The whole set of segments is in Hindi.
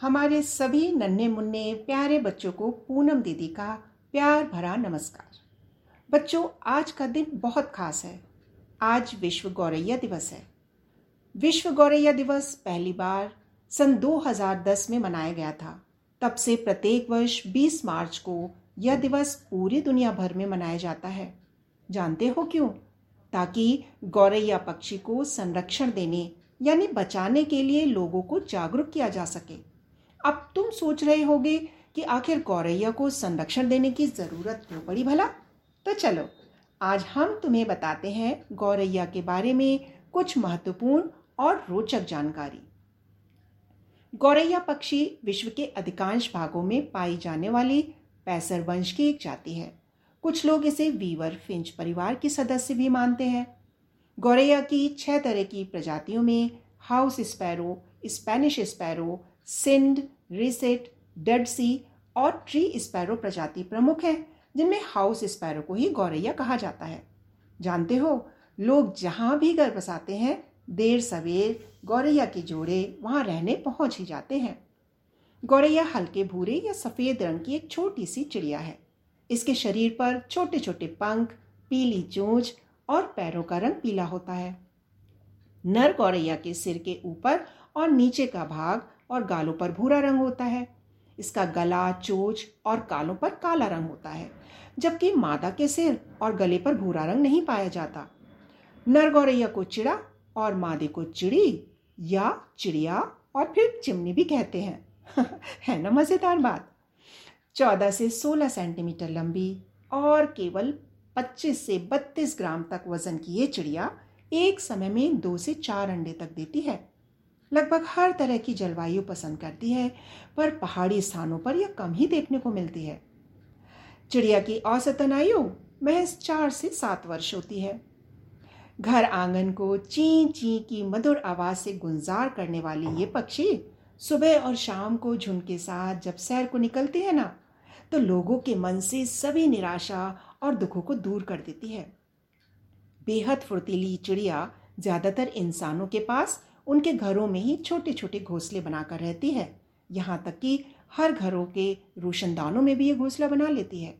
हमारे सभी नन्हे मुन्ने प्यारे बच्चों को पूनम दीदी का प्यार भरा नमस्कार। बच्चों, आज का दिन बहुत खास है। आज विश्व गौरैया दिवस है। विश्व गौरैया दिवस पहली बार सन 2010 में मनाया गया था। तब से प्रत्येक वर्ष 20 मार्च को यह दिवस पूरी दुनिया भर में मनाया जाता है। जानते हो क्यों? ताकि गौरैया पक्षी को संरक्षण देने, यानी बचाने के लिए लोगों को जागरूक किया जा सके। अब तुम सोच रहे होगे कि आखिर गौरैया को संरक्षण देने की ज़रूरत क्यों पड़ी भला? तो चलो, आज हम तुम्हें बताते हैं गौरैया के बारे में कुछ महत्वपूर्ण और रोचक जानकारी। गौरैया पक्षी विश्व के अधिकांश भागों में पाई जाने वाली पैसर वंश की एक जाति है। कुछ लोग इसे वीवर फिंच परिवार की सदस्य भी मानते हैं। गौरैया की छह तरह की प्रजातियों में house sparrow, Spanish sparrow Sind, russet, Dead Sea और ट्री स्पैरो प्रजाति प्रमुख है, जिनमें हाउस स्पैरो को ही गौरैया कहा जाता है। जानते हो, लोग जहाँ भी घर बसाते हैं, देर सवेर गौरैया के जोड़े वहाँ रहने पहुँच ही जाते हैं। गौरैया हल्के भूरे या सफ़ेद रंग की एक छोटी सी चिड़िया है। इसके शरीर पर छोटे छोटे पंख, पीली चोंच और पैरों का रंग पीला होता है। नर गौरैया के सिर के ऊपर और नीचे का भाग और गालों पर भूरा रंग होता है। इसका गला, चोच और कालों पर काला रंग होता है, जबकि मादा के सिर और गले पर भूरा रंग नहीं पाया जाता। नर गौरैया को चिड़ा और मादे को चिड़ी या चिड़िया और फिर चिमनी भी कहते हैं। है ना मज़ेदार बात? चौदह से सोलह सेंटीमीटर लंबी और केवल पच्चीस से बत्तीस ग्राम तक वज़न की ये चिड़िया एक समय में दो से चार अंडे तक देती है। लगभग हर तरह की जलवायु पसंद करती है, पर पहाड़ी स्थानों पर यह कम ही देखने को मिलती है। चिड़िया की औसतन आयु महज चार से सात वर्ष होती है। घर आँगन को ची ची की मधुर आवाज़ से गुंजार करने वाली ये पक्षी सुबह और शाम को झुंड के साथ जब सैर को निकलते हैं ना तो लोगों के मन से सभी निराशा और दुखों को दूर कर देती है। बेहद फुर्तीली चिड़िया ज़्यादातर इंसानों के पास उनके घरों में ही छोटे छोटे घोंसले बनाकर रहती है। यहाँ तक कि हर घरों के रोशनदानों में भी ये घोंसला बना लेती है।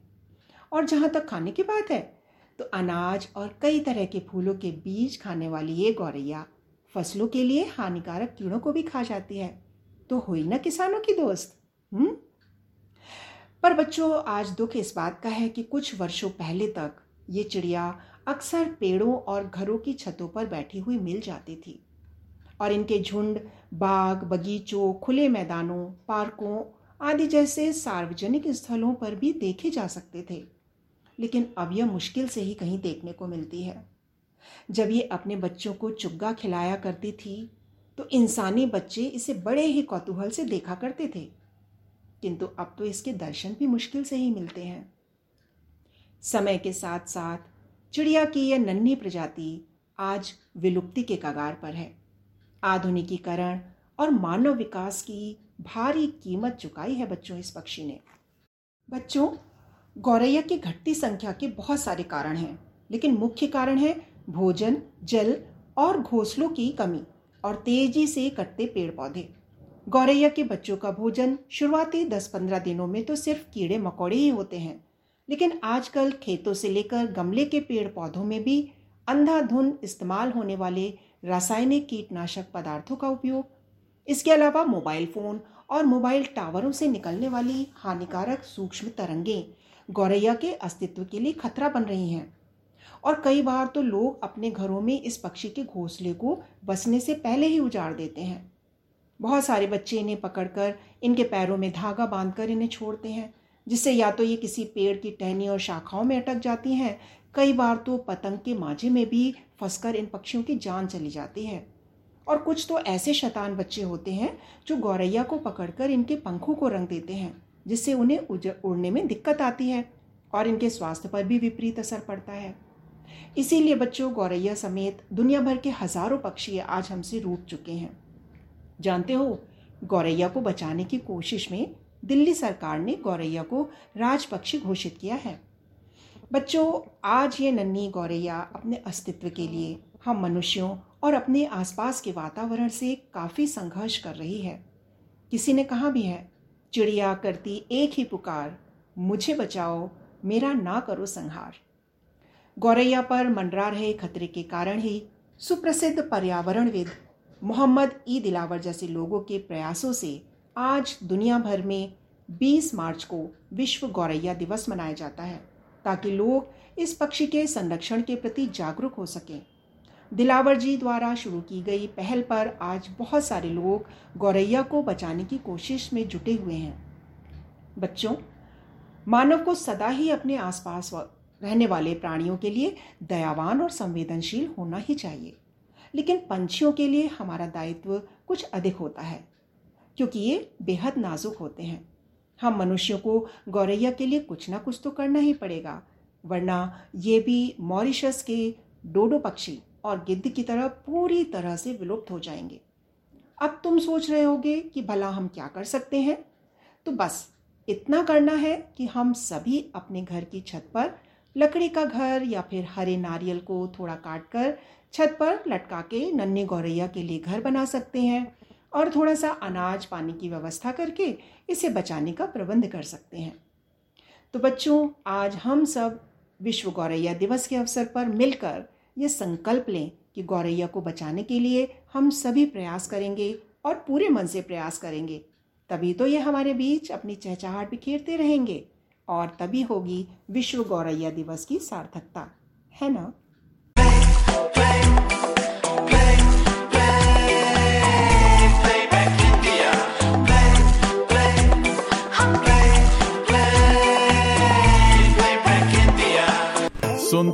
और जहाँ तक खाने की बात है तो अनाज और कई तरह के फूलों के बीज खाने वाली ये गौरैया फ़सलों के लिए हानिकारक कीड़ों को भी खा जाती है। तो हुई ना किसानों की दोस्त हम्म पर बच्चों, आज दुख इस बात का है कि कुछ वर्षों पहले तक ये चिड़िया अक्सर पेड़ों और घरों की छतों पर बैठी हुई मिल जाती थी। और इनके झुंड, बाग, बगीचों, खुले मैदानों, पार्कों आदि जैसे सार्वजनिक स्थलों पर भी देखे जा सकते थे। लेकिन अब यह मुश्किल से ही कहीं देखने को मिलती है। जब ये अपने बच्चों को चुग्गा खिलाया करती थी तो इंसानी बच्चे इसे बड़े ही कौतूहल से देखा करते थे। किंतु अब तो इसके दर्शन भी मुश्किल से ही मिलते हैं। समय के साथ साथ चिड़िया की यह नन्ही प्रजाति आज विलुप्ति के कगार पर है। आधुनिकीकरण और मानव विकास की भारी कीमत चुकाई है बच्चों इस पक्षी ने। बच्चों, गौरैया की घटती संख्या के बहुत सारे कारण हैं, लेकिन मुख्य कारण है भोजन, जल और घोंसलों की कमी और तेज़ी से कटते पेड़ पौधे गौरैया के बच्चों का भोजन शुरुआती 10-15 दिनों में तो सिर्फ़ कीड़े मकोड़े ही होते हैं, लेकिन आजकल खेतों से लेकर गमले के पेड़ पौधों में भी अंधाधुन इस्तेमाल होने वाले रासायनिक कीटनाशक पदार्थों का उपयोग, इसके अलावा मोबाइल फ़ोन और मोबाइल टावरों से निकलने वाली हानिकारक सूक्ष्म तरंगें गौरैया के अस्तित्व के लिए खतरा बन रही हैं। और कई बार तो लोग अपने घरों में इस पक्षी के घोंसले को बसने से पहले ही उजाड़ देते हैं। बहुत सारे बच्चे इन्हें पकड़कर इनके पैरों में धागा बांधकर इन्हें छोड़ते हैं, जिससे या तो ये किसी पेड़ की टहनी और शाखाओं में अटक जाती हैं कई बार तो पतंग के माझे में भी फंसकर इन पक्षियों की जान चली जाती है। और कुछ तो ऐसे शैतान बच्चे होते हैं जो गौरैया को पकड़कर इनके पंखों को रंग देते हैं, जिससे उन्हें उड़ने में दिक्कत आती है और इनके स्वास्थ्य पर भी विपरीत असर पड़ता है। इसीलिए बच्चों, गौरैया समेत दुनिया भर के हज़ारों पक्षी आज हमसे रूट चुके हैं। जानते हो, गौरैया को बचाने की कोशिश में दिल्ली सरकार ने गौरैया को राज पक्षी घोषित किया है। बच्चों, आज ये नन्ही गौरैया अपने अस्तित्व के लिए, हम मनुष्यों और अपने आसपास के वातावरण से काफ़ी संघर्ष कर रही है। किसी ने कहा भी है, चिड़िया करती एक ही पुकार, मुझे बचाओ, मेरा ना करो संहार। गौरैया पर मंडरा रहे खतरे के कारण ही सुप्रसिद्ध पर्यावरणविद मोहम्मद ई दिलावर जैसे लोगों के प्रयासों से आज दुनिया भर में 20 मार्च को विश्व गौरैया दिवस मनाया जाता है। ताकि लोग इस पक्षी के संरक्षण के प्रति जागरूक हो सकें। दिलावर जी द्वारा शुरू की गई पहल पर आज बहुत सारे लोग गौरैया को बचाने की कोशिश में जुटे हुए हैं। बच्चों, मानव को सदा ही अपने आसपास रहने वाले प्राणियों के लिए दयावान और संवेदनशील होना ही चाहिए। लेकिन पंछियों के लिए हमारा दायित्व कुछ अधिक होता है, क्योंकि ये बेहद नाजुक होते हैं। हम मनुष्यों को गौरैया के लिए कुछ ना कुछ तो करना ही पड़ेगा। वरना ये भी मॉरिशस के डोडो पक्षी और गिद्ध की तरह पूरी तरह से विलुप्त हो जाएँगे। अब तुम सोच रहे होगे कि भला हम क्या कर सकते हैं? तो बस इतना करना है कि हम सभी अपने घर की छत पर लकड़ी का घर या फिर हरे नारियल को थोड़ा काट कर छत पर लटका के नन्हे गौरैया के लिए घर बना सकते हैं। और थोड़ा सा अनाज पानी की व्यवस्था करके इसे बचाने का प्रबंध कर सकते हैं। तो बच्चों, आज हम सब विश्व गौरैया दिवस के अवसर पर मिलकर ये संकल्प लें कि गौरैया को बचाने के लिए हम सभी प्रयास करेंगे और पूरे मन से प्रयास करेंगे। तभी तो ये हमारे बीच अपनी चहचहाट बिखेरते रहेंगे और तभी होगी विश्व गौरैया दिवस की सार्थकता। है ना?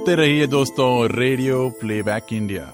सुनते रहिए दोस्तों रेडियो प्लेबैक इंडिया